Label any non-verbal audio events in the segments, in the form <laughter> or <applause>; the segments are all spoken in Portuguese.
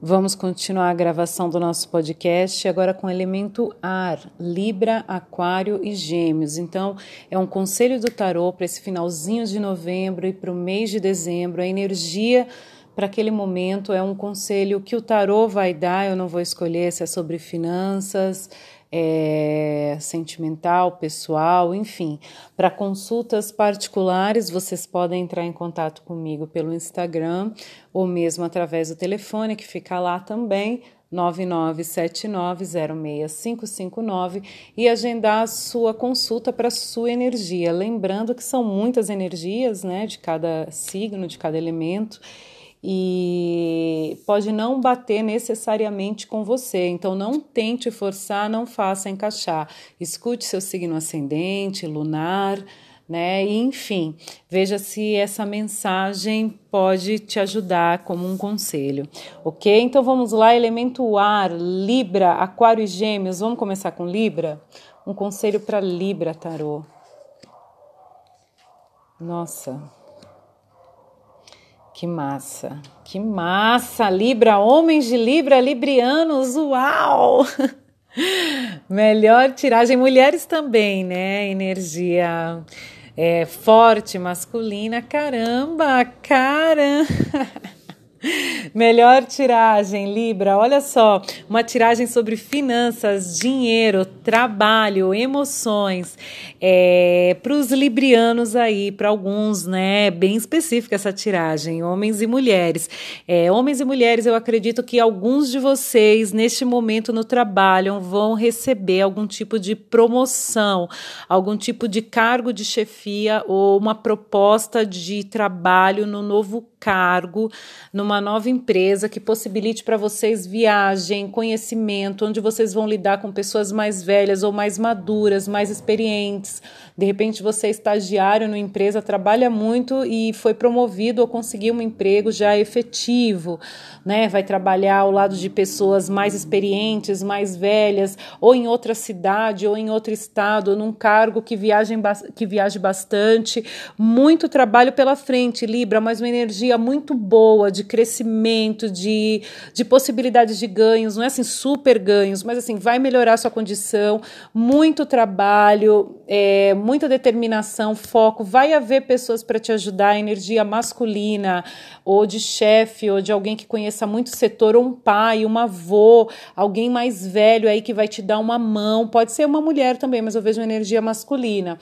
Vamos continuar a gravação do nosso podcast agora com elemento ar, Libra, Aquário e Gêmeos. Então, é um conselho do tarô para esse finalzinho de novembro e para o mês de dezembro. A energia para aquele momento é um conselho que o tarô vai dar. Eu não vou escolher se é sobre finanças, é, sentimental, pessoal, enfim. Para consultas particulares, vocês podem entrar em contato comigo pelo Instagram ou mesmo através do telefone que fica lá também. 9979065559 e agendar a sua consulta para sua energia. Lembrando que são muitas energias, né, de cada signo, de cada elemento e pode não bater necessariamente com você. Então não tente forçar, não faça encaixar. Escute seu signo ascendente, lunar, né? E, enfim, veja se essa mensagem pode te ajudar como um conselho, ok? Então vamos lá, elemento ar, Libra, Aquário e Gêmeos. Vamos começar com Libra? Um conselho para Libra, tarô. Nossa, que massa, que massa! Libra, homens de Libra, librianos, uau! <laughs> Melhor tiragem, mulheres também, né? Energia é, forte, masculina, caramba, caramba! <laughs> Melhor tiragem, Libra. Olha só, uma tiragem sobre finanças, dinheiro, trabalho, emoções. É, para os librianos aí, para alguns, né? Bem específica essa tiragem, homens e mulheres. É, homens e mulheres, eu acredito que alguns de vocês, neste momento no trabalho, vão receber algum tipo de promoção, algum tipo de cargo de chefia ou uma proposta de trabalho no novo cargo numa nova empresa que possibilite para vocês viagem, conhecimento, onde vocês vão lidar com pessoas mais velhas ou mais maduras, mais experientes. De repente você é estagiário numa empresa, trabalha muito e foi promovido ou conseguiu um emprego já efetivo, né? Vai trabalhar ao lado de pessoas mais experientes, mais velhas, ou em outra cidade, ou em outro estado, ou num cargo que viaje, que viaje bastante. Muito trabalho pela frente, Libra, mas uma energia energia muito boa de crescimento, de, de possibilidades de ganhos, não é assim super ganhos, mas assim vai melhorar sua condição, muito trabalho, é, muita determinação, foco, vai haver pessoas para te ajudar, energia masculina, ou de chefe, ou de alguém que conheça muito o setor, ou um pai, um avô, alguém mais velho aí que vai te dar uma mão, pode ser uma mulher também, mas eu vejo uma energia masculina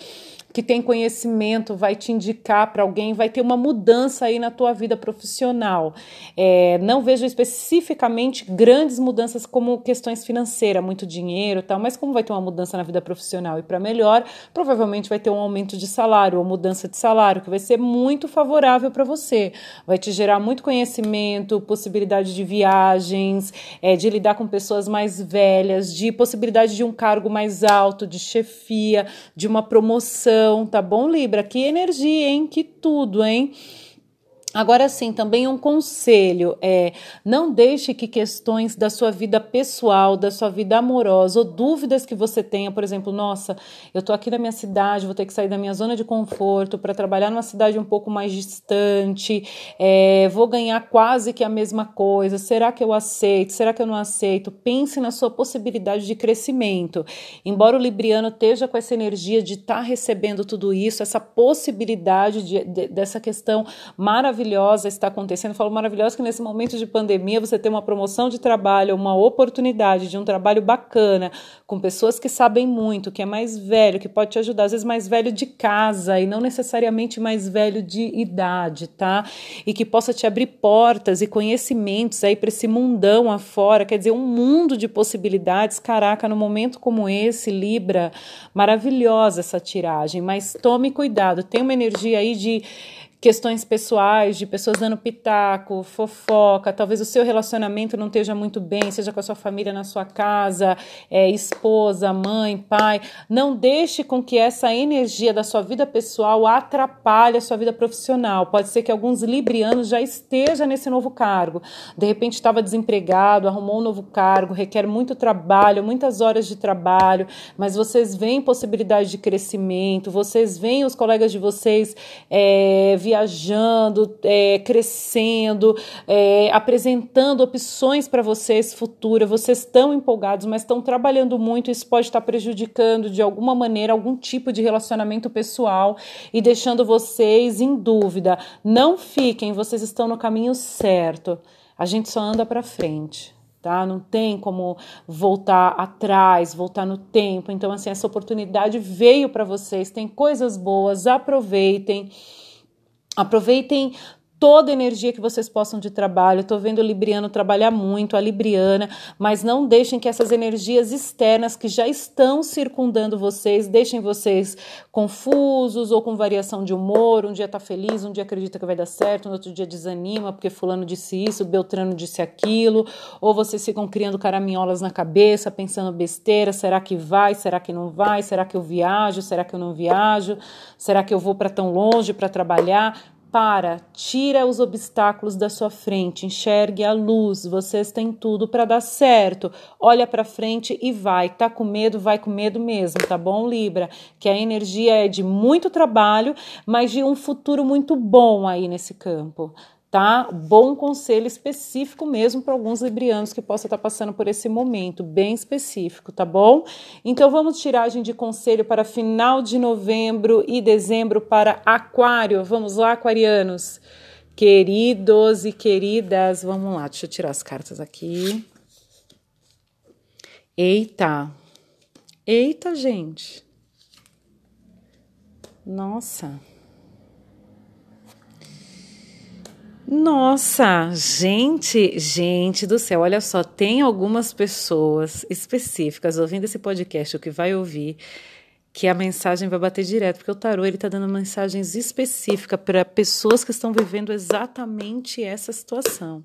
que tem conhecimento vai te indicar para alguém, vai ter uma mudança aí na tua vida profissional. É, não vejo especificamente grandes mudanças como questões financeiras, muito dinheiro tal, mas como vai ter uma mudança na vida profissional e para melhor, provavelmente vai ter um aumento de salário ou mudança de salário que vai ser muito favorável para você. Vai te gerar muito conhecimento, possibilidade de viagens, é, de lidar com pessoas mais velhas, de possibilidade de um cargo mais alto, de chefia, de uma promoção tá bom, Libra? Que energia, hein? Que tudo, hein? Agora sim, também um conselho é não deixe que questões da sua vida pessoal, da sua vida amorosa ou dúvidas que você tenha, por exemplo, nossa, eu tô aqui na minha cidade, vou ter que sair da minha zona de conforto para trabalhar numa cidade um pouco mais distante, é, vou ganhar quase que a mesma coisa, será que eu aceito? Será que eu não aceito? Pense na sua possibilidade de crescimento. Embora o Libriano esteja com essa energia de estar tá recebendo tudo isso, essa possibilidade de, de, dessa questão maravilhosa maravilhosa está acontecendo. Eu falo maravilhosa que nesse momento de pandemia você tem uma promoção de trabalho, uma oportunidade de um trabalho bacana, com pessoas que sabem muito, que é mais velho, que pode te ajudar, às vezes mais velho de casa e não necessariamente mais velho de idade, tá? E que possa te abrir portas e conhecimentos aí para esse mundão afora, quer dizer, um mundo de possibilidades. Caraca, no momento como esse, Libra, maravilhosa essa tiragem, mas tome cuidado, tem uma energia aí de questões pessoais, de pessoas dando pitaco, fofoca, talvez o seu relacionamento não esteja muito bem, seja com a sua família na sua casa, é, esposa, mãe, pai. Não deixe com que essa energia da sua vida pessoal atrapalhe a sua vida profissional. Pode ser que alguns librianos já estejam nesse novo cargo. De repente estava desempregado, arrumou um novo cargo, requer muito trabalho, muitas horas de trabalho, mas vocês veem possibilidade de crescimento, vocês veem os colegas de vocês é, via viajando, é, crescendo, é, apresentando opções para vocês futuras. Vocês estão empolgados, mas estão trabalhando muito. Isso pode estar prejudicando de alguma maneira algum tipo de relacionamento pessoal e deixando vocês em dúvida. Não fiquem, vocês estão no caminho certo. A gente só anda para frente tá? Não tem como voltar atrás, voltar no tempo. Então, assim, essa oportunidade veio para vocês. Tem coisas boas, aproveitem. Aproveitem toda a energia que vocês possam de trabalho. Estou vendo o Libriano trabalhar muito, a Libriana, mas não deixem que essas energias externas que já estão circundando vocês, deixem vocês confusos ou com variação de humor. Um dia está feliz, um dia acredita que vai dar certo, no outro dia desanima porque fulano disse isso, Beltrano disse aquilo, ou vocês ficam criando caraminholas na cabeça, pensando besteira, será que vai, será que não vai, será que eu viajo, será que eu não viajo, será que eu vou para tão longe para trabalhar? Para, tira os obstáculos da sua frente, enxergue a luz, vocês têm tudo para dar certo. Olha para frente e vai. Tá com medo, vai com medo mesmo, tá bom, Libra? Que a energia é de muito trabalho, mas de um futuro muito bom aí nesse campo tá? Bom conselho específico mesmo para alguns librianos que possam estar passando por esse momento, bem específico, tá bom? Então vamos tiragem de conselho para final de novembro e dezembro para Aquário. Vamos lá, aquarianos. Queridos e queridas, vamos lá, deixa eu tirar as cartas aqui. Eita. Eita, gente. Nossa. Nossa, gente, gente do céu, olha só, tem algumas pessoas específicas ouvindo esse podcast, o que vai ouvir, que a mensagem vai bater direto, porque o tarô ele está dando mensagens específicas para pessoas que estão vivendo exatamente essa situação.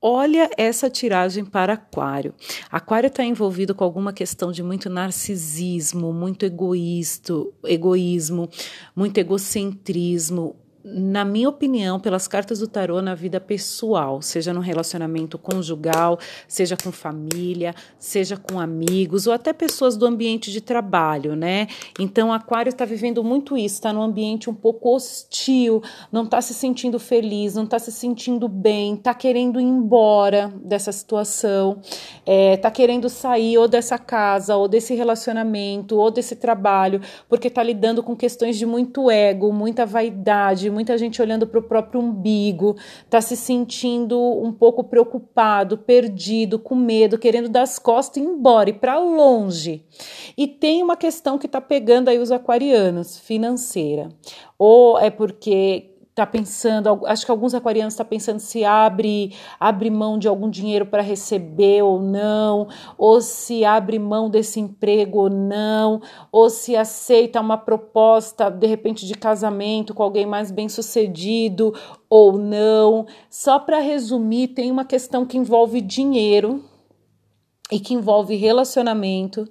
Olha essa tiragem para Aquário. Aquário está envolvido com alguma questão de muito narcisismo, muito egoísta, egoísmo, muito egocentrismo, na minha opinião, pelas cartas do tarô na vida pessoal, seja no relacionamento conjugal, seja com família, seja com amigos ou até pessoas do ambiente de trabalho, né? Então, Aquário está vivendo muito isso, está num ambiente um pouco hostil, não está se sentindo feliz, não está se sentindo bem, está querendo ir embora dessa situação, está é, tá querendo sair ou dessa casa, ou desse relacionamento, ou desse trabalho, porque está lidando com questões de muito ego, muita vaidade muita gente olhando para o próprio umbigo, está se sentindo um pouco preocupado, perdido, com medo, querendo dar as costas e ir embora, ir para longe. E tem uma questão que está pegando aí os aquarianos, financeira. Ou é porque está pensando, acho que alguns aquarianos estão tá pensando se abre, abre mão de algum dinheiro para receber ou não, ou se abre mão desse emprego ou não, ou se aceita uma proposta de repente de casamento com alguém mais bem sucedido ou não. Só para resumir, tem uma questão que envolve dinheiro e que envolve relacionamento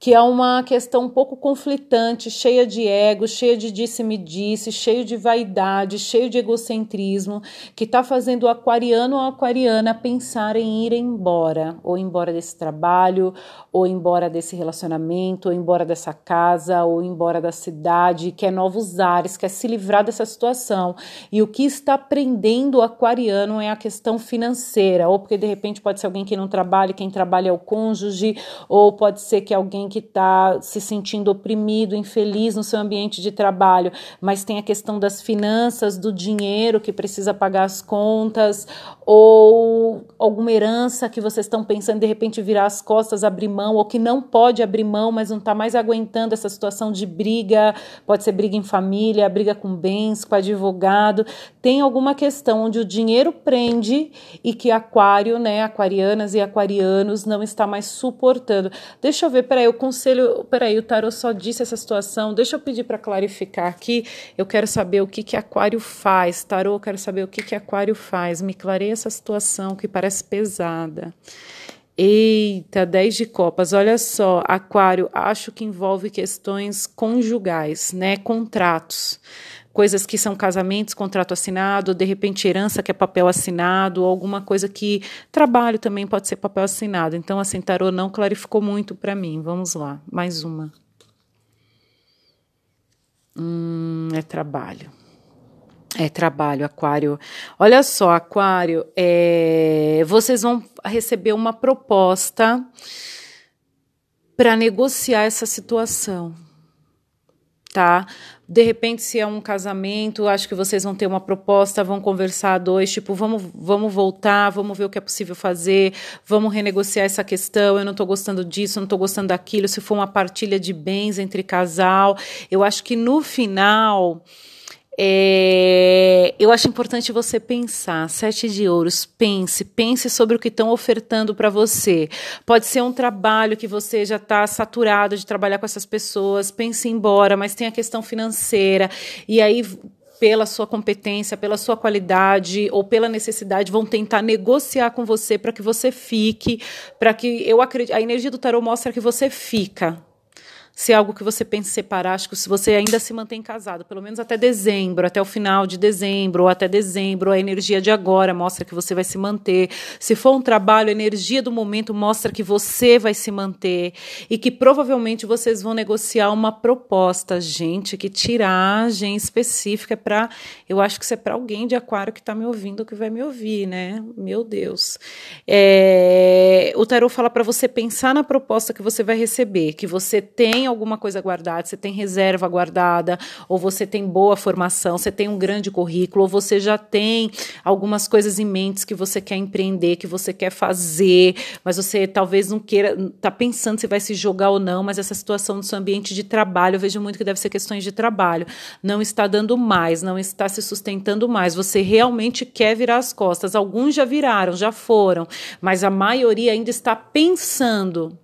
que é uma questão um pouco conflitante, cheia de ego, cheia de disse-me-disse, cheio de vaidade, cheio de egocentrismo, que está fazendo o aquariano ou a aquariana pensar em ir embora, ou embora desse trabalho, ou embora desse relacionamento, ou embora dessa casa, ou embora da cidade, quer novos ares, quer se livrar dessa situação. E o que está prendendo o aquariano é a questão financeira, ou porque de repente pode ser alguém que não trabalha, quem trabalha é o cônjuge, ou pode ser que alguém que está se sentindo oprimido, infeliz no seu ambiente de trabalho, mas tem a questão das finanças, do dinheiro que precisa pagar as contas, ou alguma herança que vocês estão pensando de repente virar as costas, abrir mão, ou que não pode abrir mão, mas não está mais aguentando essa situação de briga, pode ser briga em família, briga com bens, com advogado. Tem alguma questão onde o dinheiro prende e que aquário, né, aquarianas e aquarianos não está mais suportando. Deixa eu ver, peraí, eu conselho. Peraí, o tarot só disse essa situação. Deixa eu pedir para clarificar aqui. Eu quero saber o que, que Aquário faz. Tarot, eu quero saber o que, que Aquário faz. Me clareia essa situação que parece pesada. Eita, 10 de copas. Olha só, Aquário, acho que envolve questões conjugais, né? Contratos coisas que são casamentos, contrato assinado, de repente herança que é papel assinado, alguma coisa que trabalho também pode ser papel assinado. Então, assim, tarô não clarificou muito para mim. Vamos lá, mais uma. Hum, é trabalho. É trabalho, Aquário. Olha só, Aquário, é, vocês vão receber uma proposta para negociar essa situação, tá? De repente, se é um casamento, acho que vocês vão ter uma proposta, vão conversar dois, tipo, vamos, vamos voltar, vamos ver o que é possível fazer, vamos renegociar essa questão. Eu não estou gostando disso, não estou gostando daquilo. Se for uma partilha de bens entre casal, eu acho que no final é, eu acho importante você pensar, sete de ouros, pense, pense sobre o que estão ofertando para você. Pode ser um trabalho que você já está saturado de trabalhar com essas pessoas, pense em embora, mas tem a questão financeira, e aí pela sua competência, pela sua qualidade ou pela necessidade, vão tentar negociar com você para que você fique, para que eu acredito, a energia do tarot mostra que você fica, se é algo que você pensa separar, acho que se você ainda se mantém casado, pelo menos até dezembro, até o final de dezembro, ou até dezembro, a energia de agora mostra que você vai se manter. Se for um trabalho, a energia do momento mostra que você vai se manter e que provavelmente vocês vão negociar uma proposta. Gente, que tiragem específica para. Eu acho que isso é para alguém de Aquário que está me ouvindo, que vai me ouvir, né? Meu Deus. É... O tarot fala para você pensar na proposta que você vai receber, que você tem alguma coisa guardada, você tem reserva guardada, ou você tem boa formação, você tem um grande currículo, ou você já tem algumas coisas em mente que você quer empreender, que você quer fazer, mas você talvez não queira, tá pensando se vai se jogar ou não, mas essa situação do seu ambiente de trabalho, eu vejo muito que deve ser questões de trabalho, não está dando mais, não está se sustentando mais, você realmente quer virar as costas. Alguns já viraram, já foram, mas a maioria ainda está pensando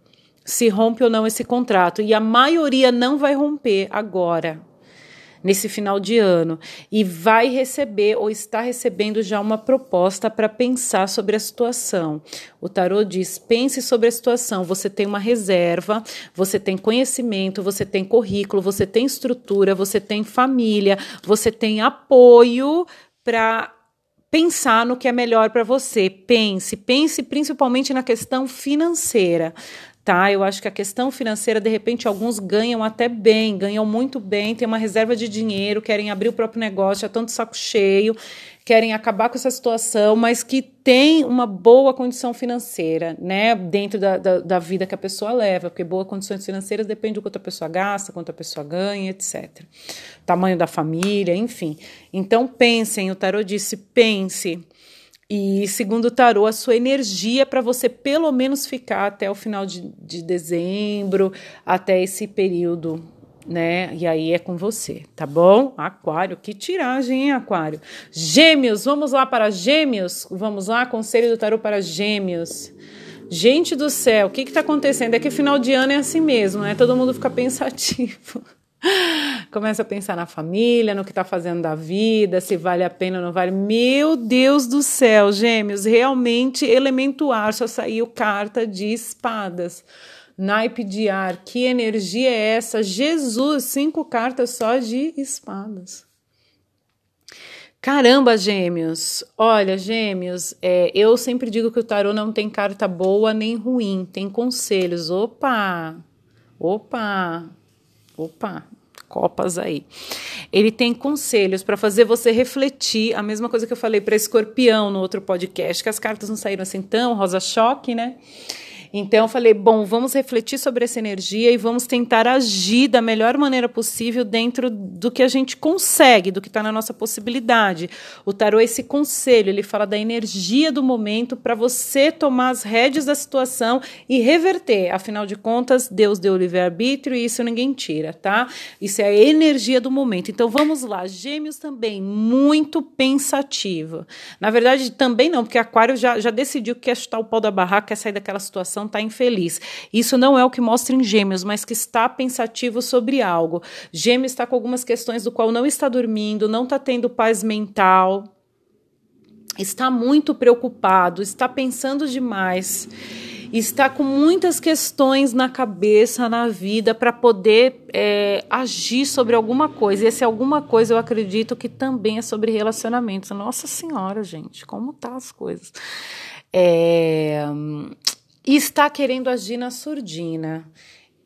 se rompe ou não esse contrato. E a maioria não vai romper agora, nesse final de ano, e vai receber ou está recebendo já uma proposta para pensar sobre a situação. O tarô diz: pense sobre a situação. Você tem uma reserva, você tem conhecimento, você tem currículo, você tem estrutura, você tem família, você tem apoio para pensar no que é melhor para você. Pense, pense principalmente na questão financeira tá? Eu acho que a questão financeira, de repente, alguns ganham até bem, ganham muito bem, têm uma reserva de dinheiro, querem abrir o próprio negócio, já de saco cheio, querem acabar com essa situação, mas que tem uma boa condição financeira, né? Dentro da, da, da vida que a pessoa leva, porque boas condições financeiras depende do quanto a pessoa gasta, quanto a pessoa ganha, etc. Tamanho da família, enfim. Então pensem, o tarot disse, pense e segundo o tarô, a sua energia para você pelo menos ficar até o final de, de dezembro, até esse período, né? E aí é com você, tá bom? Aquário, que tiragem, hein, Aquário? Gêmeos, vamos lá para Gêmeos? Vamos lá, conselho do tarô para Gêmeos. Gente do céu, o que está acontecendo? É que final de ano é assim mesmo, né? Todo mundo fica <laughs> pensativo. Começa a pensar na família, no que está fazendo da vida, se vale a pena ou não vale. Meu Deus do céu, gêmeos, realmente elemento ar, só saiu carta de espadas. Naipe de ar, que energia é essa? Jesus, cinco cartas só de espadas. Caramba, gêmeos! Olha, gêmeos, é, eu sempre digo que o tarô não tem carta boa nem ruim, tem conselhos. Opa! Opa! Opa, copas aí. Ele tem conselhos para fazer você refletir, a mesma coisa que eu falei para escorpião no outro podcast, que as cartas não saíram assim tão rosa choque, né? Então eu falei, bom, vamos refletir sobre essa energia e vamos tentar agir da melhor maneira possível dentro do que a gente consegue, do que está na nossa possibilidade. O tarô é esse conselho, ele fala da energia do momento para você tomar as rédeas da situação e reverter. Afinal de contas, Deus deu o livre-arbítrio e isso ninguém tira, tá? Isso é a energia do momento. Então vamos lá, Gêmeos também, muito pensativo. Na verdade, também não, porque Aquário já, já decidiu que quer chutar o pau da barraca, quer sair daquela situação está infeliz. Isso não é o que mostra em Gêmeos, mas que está pensativo sobre algo. Gêmeos está com algumas questões do qual não está dormindo, não está tendo paz mental, está muito preocupado, está pensando demais está com muitas questões na cabeça, na vida, para poder é, agir sobre alguma coisa. E esse alguma coisa eu acredito que também é sobre relacionamentos. Nossa Senhora, gente, como tá as coisas. É, e está querendo agir na surdina.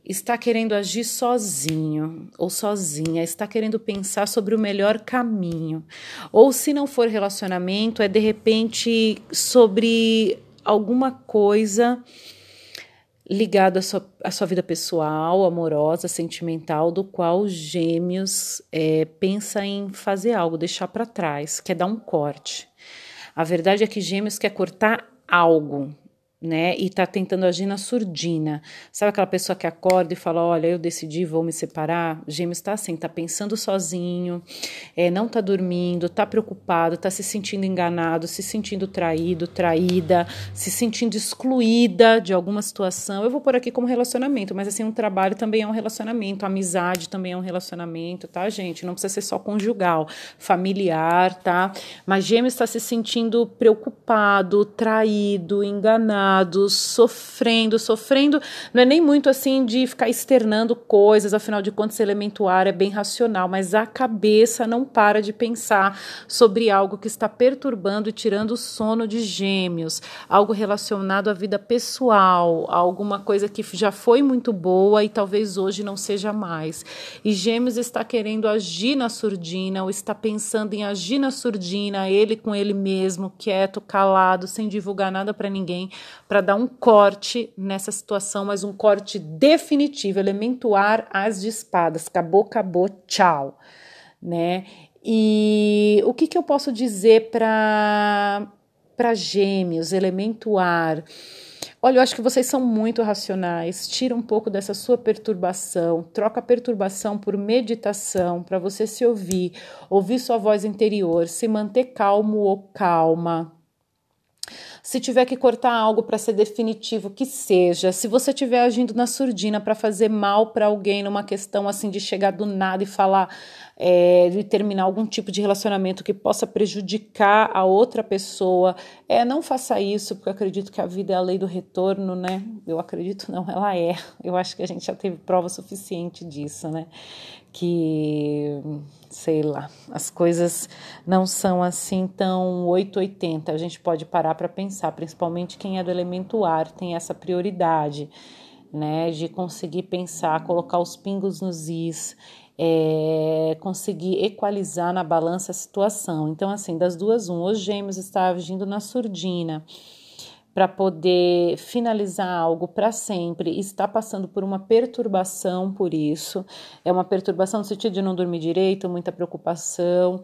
está querendo agir sozinho ou sozinha, está querendo pensar sobre o melhor caminho. Ou se não for relacionamento, é de repente sobre alguma coisa ligado à sua, à sua vida pessoal, amorosa, sentimental, do qual Gêmeos é, pensa em fazer algo, deixar para trás, quer dar um corte. A verdade é que Gêmeos quer cortar algo, né? E tá tentando agir na surdina. Sabe aquela pessoa que acorda e fala: Olha, eu decidi, vou me separar? Gêmeos está assim, tá pensando sozinho, é, não tá dormindo, tá preocupado, tá se sentindo enganado, se sentindo traído, traída, se sentindo excluída de alguma situação. Eu vou por aqui como relacionamento, mas assim, um trabalho também é um relacionamento, amizade também é um relacionamento, tá, gente? Não precisa ser só conjugal, familiar, tá? Mas Gêmeos está se sentindo preocupado, traído, enganado sofrendo, sofrendo. Não é nem muito assim de ficar externando coisas, afinal de contas, elemento ar é bem racional, mas a cabeça não para de pensar sobre algo que está perturbando e tirando o sono de gêmeos, algo relacionado à vida pessoal, alguma coisa que já foi muito boa e talvez hoje não seja mais. E gêmeos está querendo agir na surdina, ou está pensando em agir na surdina, ele com ele mesmo, quieto, calado, sem divulgar nada para ninguém, para dar um corte nessa situação, mas um corte definitivo, elemento ar, as de espadas, acabou, acabou, tchau, né? E o que, que eu posso dizer para para gêmeos, elemento ar? Olha, eu acho que vocês são muito racionais. Tira um pouco dessa sua perturbação, troca a perturbação por meditação, para você se ouvir, ouvir sua voz interior, se manter calmo ou calma, se tiver que cortar algo para ser definitivo, que seja. Se você estiver agindo na surdina para fazer mal para alguém numa questão assim de chegar do nada e falar é, de terminar algum tipo de relacionamento que possa prejudicar a outra pessoa, é não faça isso, porque eu acredito que a vida é a lei do retorno, né? Eu acredito não, ela é. Eu acho que a gente já teve prova suficiente disso, né? Que sei lá, as coisas não são assim tão 880. A gente pode parar para pensar, principalmente quem é do elemento ar tem essa prioridade, né, de conseguir pensar, colocar os pingos nos is, é, conseguir equalizar na balança a situação. Então, assim, das duas, um, os gêmeos está agindo na surdina para poder finalizar algo para sempre, está passando por uma perturbação por isso. É uma perturbação no sentido de não dormir direito, muita preocupação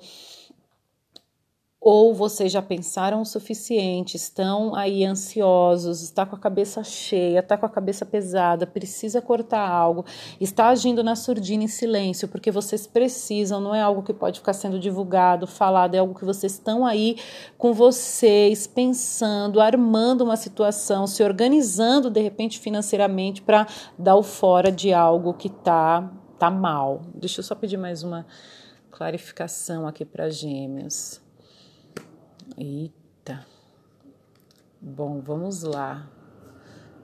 ou vocês já pensaram o suficiente, estão aí ansiosos, está com a cabeça cheia, está com a cabeça pesada, precisa cortar algo, está agindo na surdina em silêncio, porque vocês precisam, não é algo que pode ficar sendo divulgado, falado, é algo que vocês estão aí com vocês, pensando, armando uma situação, se organizando de repente financeiramente para dar o fora de algo que tá, tá mal. Deixa eu só pedir mais uma clarificação aqui para gêmeos. Eita. Bom, vamos lá.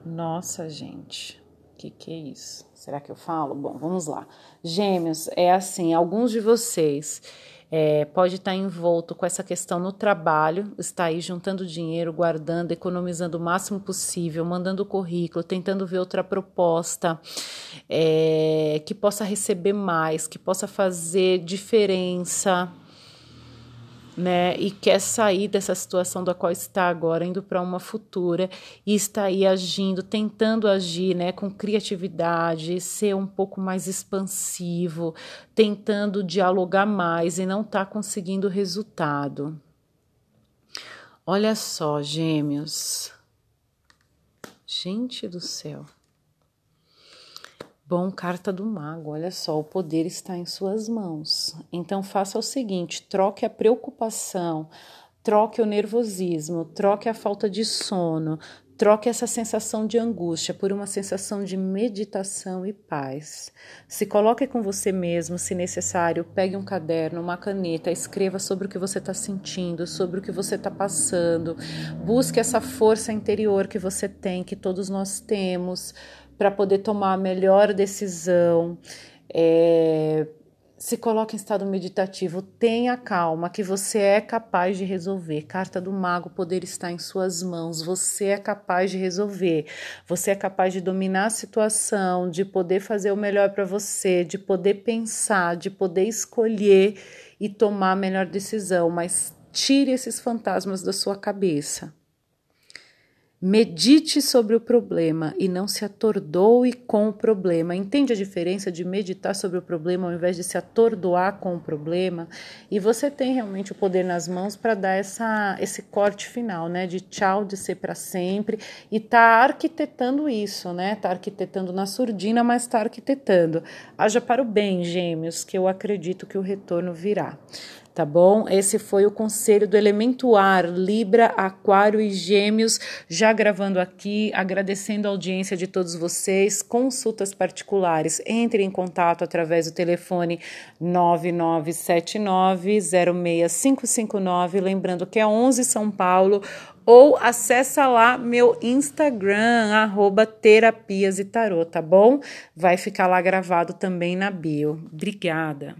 Nossa, gente. Que, que é isso? Será que eu falo? Bom, vamos lá. Gêmeos, é assim, alguns de vocês é, pode estar envolto com essa questão no trabalho, está aí juntando dinheiro, guardando, economizando o máximo possível, mandando currículo, tentando ver outra proposta é, que possa receber mais, que possa fazer diferença né, e quer sair dessa situação da qual está agora, indo para uma futura e está aí agindo, tentando agir, né, com criatividade, ser um pouco mais expansivo, tentando dialogar mais e não está conseguindo resultado. Olha só, gêmeos. Gente do céu. Bom, carta do mago, olha só, o poder está em suas mãos. Então faça o seguinte: troque a preocupação, troque o nervosismo, troque a falta de sono, troque essa sensação de angústia por uma sensação de meditação e paz. Se coloque com você mesmo, se necessário, pegue um caderno, uma caneta, escreva sobre o que você está sentindo, sobre o que você está passando. Busque essa força interior que você tem, que todos nós temos para poder tomar a melhor decisão. É, se coloque em estado meditativo, tenha calma, que você é capaz de resolver. Carta do Mago, poder está em suas mãos. Você é capaz de resolver. Você é capaz de dominar a situação, de poder fazer o melhor para você, de poder pensar, de poder escolher e tomar a melhor decisão. Mas tire esses fantasmas da sua cabeça. Medite sobre o problema e não se atordoe com o problema. Entende a diferença de meditar sobre o problema ao invés de se atordoar com o problema? E você tem realmente o poder nas mãos para dar essa, esse corte final, né? De tchau, de ser para sempre. E tá arquitetando isso, né? Tá arquitetando na surdina, mas tá arquitetando. Haja para o bem, gêmeos, que eu acredito que o retorno virá tá bom? Esse foi o conselho do elemento ar, Libra, Aquário e Gêmeos, já gravando aqui, agradecendo a audiência de todos vocês. Consultas particulares, entre em contato através do telefone 9979-06559, lembrando que é 11 São Paulo, ou acessa lá meu Instagram, arroba terapias e tarô, tá bom? Vai ficar lá gravado também na bio. Obrigada.